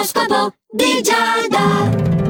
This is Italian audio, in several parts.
L'oroscopo di Giada.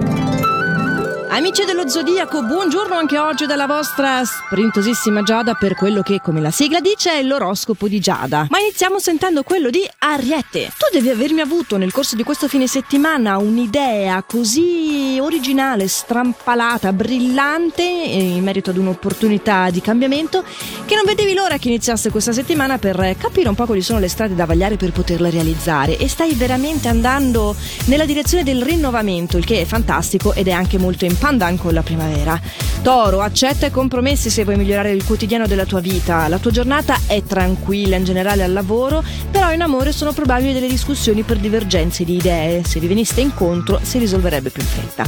Amici dello Zodiaco, buongiorno anche oggi dalla vostra sprintosissima Giada per quello che, come la sigla dice, è l'oroscopo di Giada. Ma iniziamo sentendo quello di Ariete. Tu devi avermi avuto nel corso di questo fine settimana un'idea così originale, strampalata, brillante in merito ad un'opportunità di cambiamento che non vedevi l'ora che iniziasse questa settimana per capire un po' quali sono le strade da vagliare per poterla realizzare e stai veramente andando nella direzione del rinnovamento, il che è fantastico ed è anche molto importante pandan con la primavera. Toro, accetta i compromessi se vuoi migliorare il quotidiano della tua vita. La tua giornata è tranquilla in generale al lavoro, però in amore sono probabili delle discussioni per divergenze di idee. Se vi veniste incontro si risolverebbe più in fretta.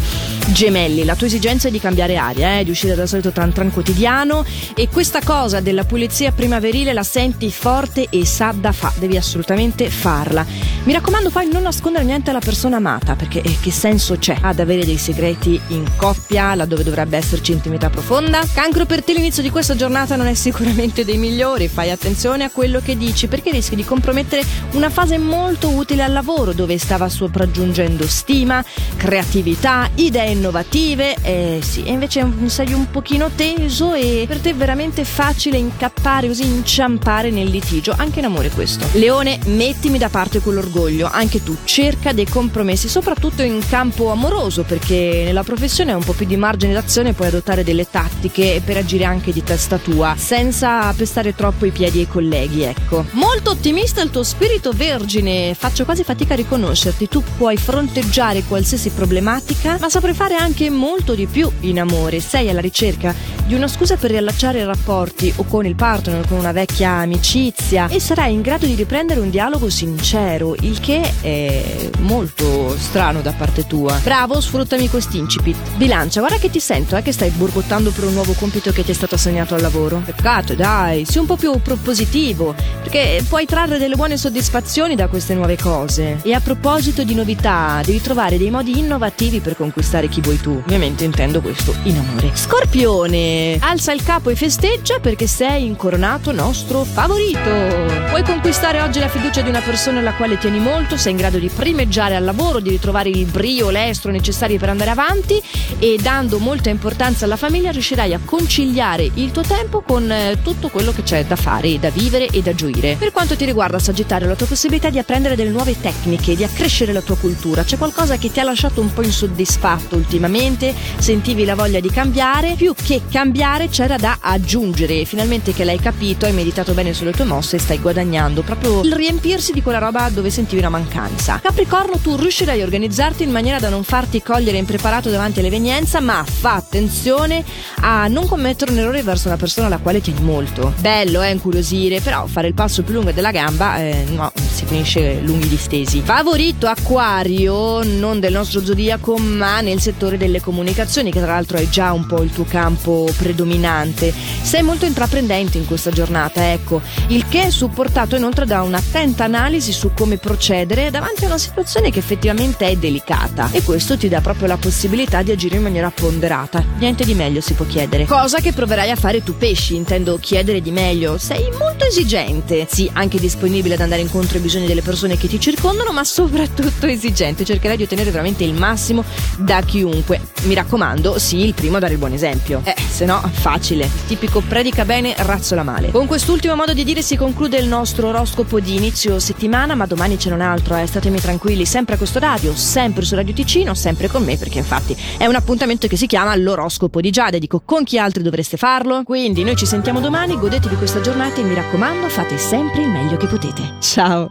Gemelli, la tua esigenza è di cambiare aria, eh, di uscire dal solito tran tran quotidiano e questa cosa della pulizia primaverile la senti forte e sa da fa, devi assolutamente farla. Mi raccomando poi non nascondere niente alla persona amata, perché eh, che senso c'è ad avere dei segreti in coppia, laddove dovrebbe esserci intimità profonda? Cancro per te l'inizio di questa giornata non è sicuramente dei migliori, fai attenzione a quello che dici perché rischi di compromettere una fase molto utile al lavoro dove stava sopraggiungendo stima, creatività, idee innovative e sì, e invece sei un pochino teso e per te è veramente facile incappare così inciampare nel litigio, anche in amore questo. Leone, mettimi da parte quell'orgoglio, anche tu cerca dei compromessi, soprattutto in campo amoroso perché nella professione è un po' più di margine d'azione puoi adottare delle tattiche per agire anche di testa tua, senza pestare troppo i piedi ai colleghi, ecco. Molto ottimista il tuo spirito vergine, faccio quasi fatica a riconoscerti, tu puoi fronteggiare qualsiasi problematica, ma saprai fare anche molto di più in amore, sei alla ricerca di una scusa per riallacciare i rapporti o con il partner o con una vecchia amicizia e sarai in grado di riprendere un dialogo sincero, il che è molto strano da parte tua. Bravo, sfruttami quest'incipit. Bilancia, guarda che ti sento, eh, che stai borbottando per un nuovo compito che ti è stato assegnato al lavoro. Peccato, dai, sii un po' più propositivo, perché puoi trarre delle buone soddisfazioni da queste nuove cose. E a proposito di novità, devi trovare dei modi innovativi per conquistare chi vuoi tu. Ovviamente intendo questo in amore. Scorpione, alza il capo e festeggia perché sei incoronato nostro favorito. Puoi conquistare oggi la fiducia di una persona alla quale tieni molto, sei in grado di primeggiare al lavoro, di ritrovare il brio, l'estro necessari per andare avanti e dando molta importanza alla famiglia riuscirai a conciliare il tuo tempo con eh, tutto quello che c'è da fare, da vivere e da gioire. Per quanto ti riguarda Sagittario, la tua possibilità di apprendere delle nuove tecniche, di accrescere la tua cultura, c'è qualcosa che ti ha lasciato un po' insoddisfatto ultimamente, sentivi la voglia di cambiare, più che cambiare c'era da aggiungere finalmente che l'hai capito, hai meditato bene sulle tue mosse e stai guadagnando proprio il riempirsi di quella roba dove sentivi una mancanza. Capricorno, tu riuscirai a organizzarti in maniera da non farti cogliere impreparato davanti all'evenienza ma fa attenzione a non commettere un errore verso una persona alla quale tieni molto. Bello, eh, incuriosire, però fare il passo più lungo della gamba, eh, no, si finisce lunghi distesi. Favorito acquario, non del nostro zodiaco, ma nel settore delle comunicazioni, che tra l'altro è già un po' il tuo campo predominante. Sei molto intraprendente in questa giornata, ecco, il che è supportato inoltre da un'attenta analisi su come procedere davanti a una situazione che effettivamente è delicata e questo ti dà proprio la possibilità di agire in maniera ponderata. Niente di meglio si può chiedere. Cosa che proverai a fare tu pesci, intendo chiedere di meglio. Sei molto esigente. Sì, anche disponibile ad andare incontro ai bisogni delle persone che ti circondano, ma soprattutto esigente. Cercherai di ottenere veramente il massimo da chiunque. Mi raccomando, sii il primo a dare il buon esempio. Eh, se no, facile. Il tipico predica bene, razzola male. Con quest'ultimo modo di dire si conclude il nostro oroscopo di inizio settimana, ma domani c'è un altro, eh. Statemi tranquilli, sempre a questo radio, sempre su Radio Ticino, sempre con me, perché infatti è una appuntamento che si chiama l'oroscopo di Giada. Dico con chi altri dovreste farlo? Quindi noi ci sentiamo domani, godetevi questa giornata e mi raccomando fate sempre il meglio che potete. Ciao!